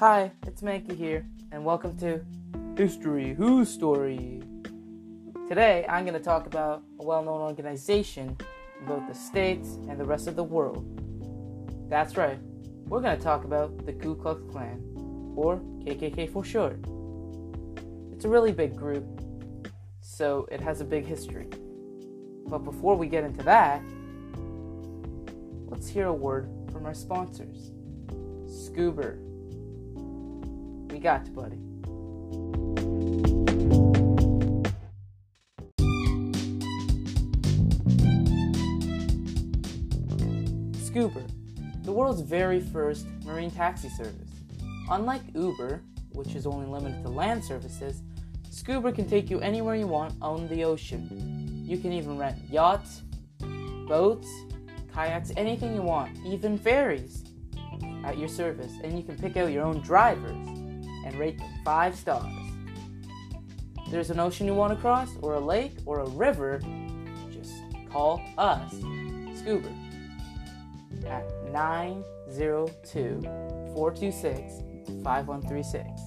Hi, it's Mankey here, and welcome to History Who Story. Today, I'm going to talk about a well known organization in both the States and the rest of the world. That's right, we're going to talk about the Ku Klux Klan, or KKK for short. It's a really big group, so it has a big history. But before we get into that, let's hear a word from our sponsors. Scuba. We got you, buddy. Scuba, the world's very first marine taxi service. Unlike Uber, which is only limited to land services, Scuba can take you anywhere you want on the ocean. You can even rent yachts, boats, kayaks, anything you want, even ferries at your service, and you can pick out your own drivers and rate them five stars. There's an ocean you want to cross, or a lake, or a river, just call us, Scuba, at 902 426 5136.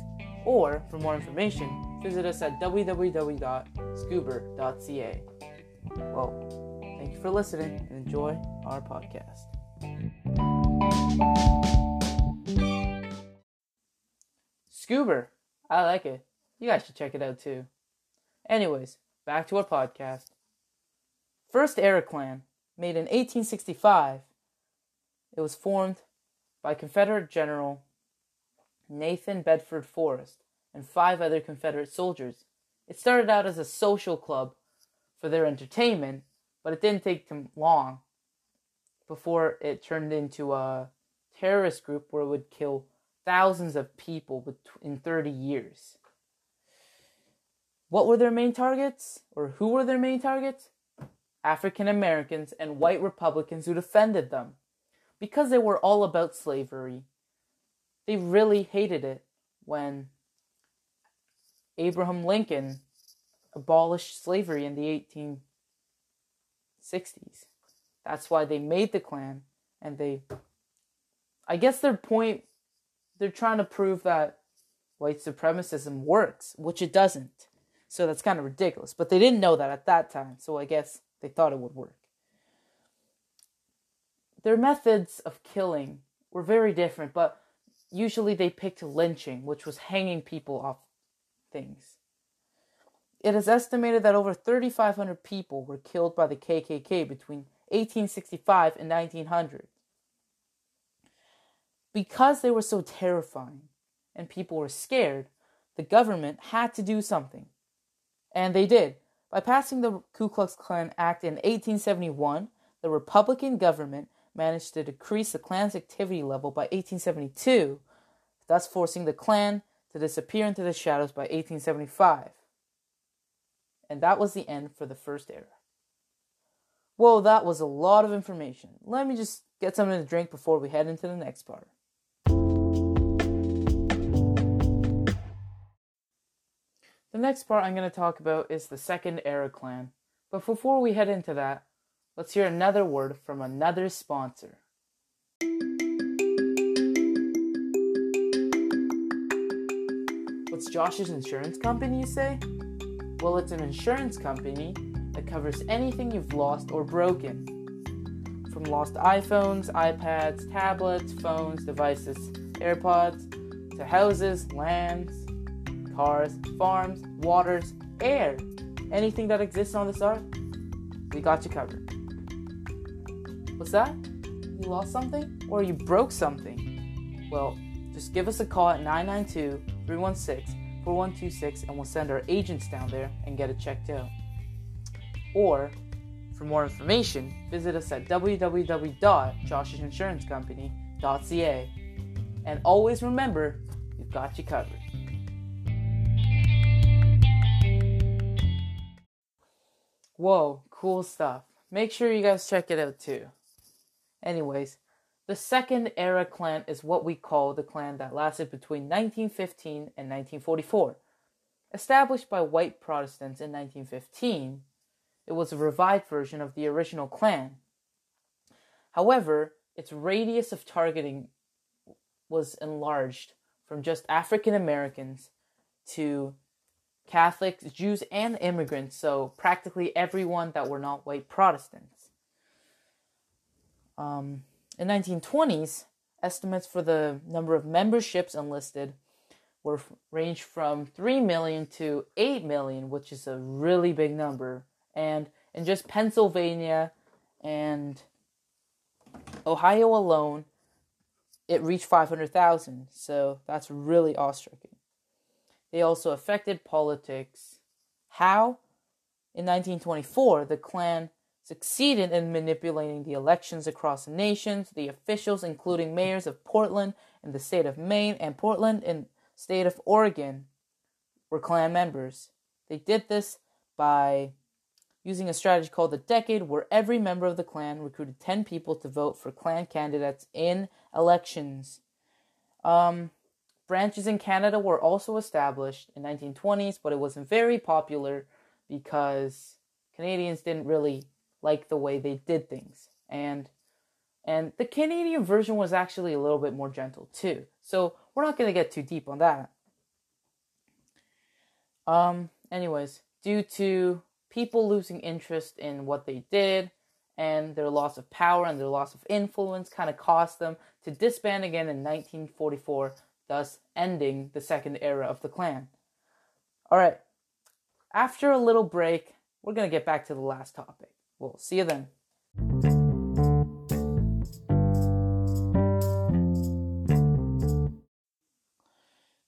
Or for more information, visit us at www.scuba.ca. Well, thank you for listening and enjoy our podcast. Scuba. I like it. You guys should check it out too. Anyways, back to our podcast. First Era Klan, made in 1865, it was formed by Confederate General Nathan Bedford Forrest and five other Confederate soldiers. It started out as a social club for their entertainment, but it didn't take them long before it turned into a terrorist group where it would kill thousands of people in 30 years. What were their main targets? Or who were their main targets? African Americans and white Republicans who defended them. Because they were all about slavery, they really hated it when Abraham Lincoln abolished slavery in the 1860s. That's why they made the Klan and they I guess their point they're trying to prove that white supremacism works, which it doesn't. So that's kind of ridiculous. But they didn't know that at that time, so I guess they thought it would work. Their methods of killing were very different, but usually they picked lynching, which was hanging people off things. It is estimated that over 3,500 people were killed by the KKK between 1865 and 1900 because they were so terrifying and people were scared, the government had to do something. And they did. By passing the Ku Klux Klan Act in 1871, the Republican government managed to decrease the Klan's activity level by 1872, thus forcing the Klan to disappear into the shadows by 1875. And that was the end for the first era. Whoa, that was a lot of information. Let me just get something to drink before we head into the next part. The next part I'm going to talk about is the Second Era Klan. But before we head into that, let's hear another word from another sponsor. What's Josh's insurance company, you say? Well, it's an insurance company that covers anything you've lost or broken. From lost iPhones, iPads, tablets, phones, devices, AirPods, to houses, lands, cars, farms, waters, air, anything that exists on this earth, we got you covered. What's that? You lost something? Or you broke something? Well, just give us a call at 992 316 4126 and we'll send our agents down there and get it checked out. Or, for more information, visit us at www.joshinsurancecompany.ca. And always remember, we've got you covered. Whoa, cool stuff. Make sure you guys check it out too. Anyways, the second era Klan is what we call the Klan that lasted between 1915 and 1944. Established by white Protestants in 1915, it was a revived version of the original Klan. However, its radius of targeting was enlarged from just African Americans to Catholics, Jews, and immigrants, so practically everyone that were not white Protestants. Um, in 1920s, estimates for the number of memberships enlisted were ranged from 3 million to 8 million, which is a really big number. And in just Pennsylvania and Ohio alone, it reached 500,000. So that's really awe-striking. They also affected politics. How? In 1924, the Klan succeeded in manipulating the elections across the nations. The officials, including mayors of Portland in the state of Maine and Portland in state of Oregon, were Klan members. They did this by using a strategy called the Decade, where every member of the Klan recruited 10 people to vote for Klan candidates in elections. Um, branches in Canada were also established in 1920s, but it wasn't very popular because Canadians didn't really like the way they did things. And and the Canadian version was actually a little bit more gentle too. So we're not going to get too deep on that. Um anyways, due to people losing interest in what they did and their loss of power and their loss of influence kind of caused them to disband again in 1944, thus ending the second era of the Klan. All right. After a little break, we're going to get back to the last topic. We'll see you then.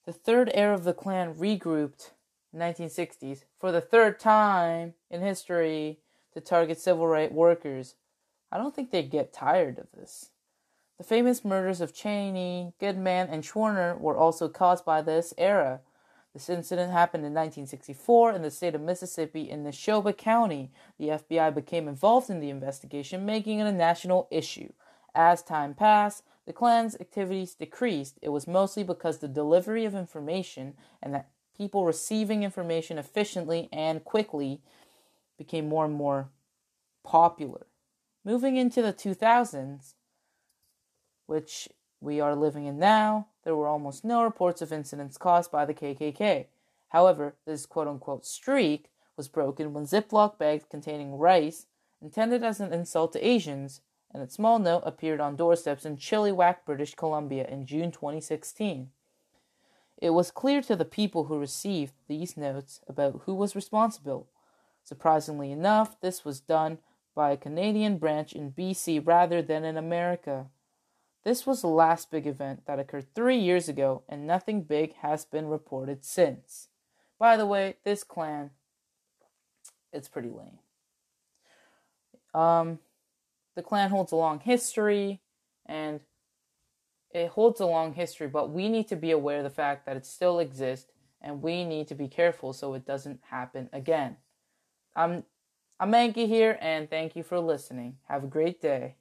The third era of the Klan regrouped in 1960s for the third time in history to target civil rights workers. I don't think they'd get tired of this. The famous murders of Cheney, Goodman, and Schwerner were also caused by this era. This incident happened in 1964 in the state of Mississippi in Neshoba County. The FBI became involved in the investigation, making it a national issue. As time passed, the Klan's activities decreased. It was mostly because the delivery of information and that people receiving information efficiently and quickly became more and more popular. Moving into the 2000s, which we are living in now, there were almost no reports of incidents caused by the KKK. However, this quote unquote streak was broken when Ziploc bags containing rice, intended as an insult to Asians, and a small note appeared on doorsteps in Chilliwack, British Columbia in June 2016. It was clear to the people who received these notes about who was responsible. Surprisingly enough, this was done by a Canadian branch in BC rather than in America. This was the last big event that occurred three years ago, and nothing big has been reported since. By the way, this Klan, it's pretty lame. Um, the Klan holds a long history, and it holds a long history, but we need to be aware of the fact that it still exists and we need to be careful so it doesn't happen again. I'm I'm Anki here and thank you for listening. Have a great day.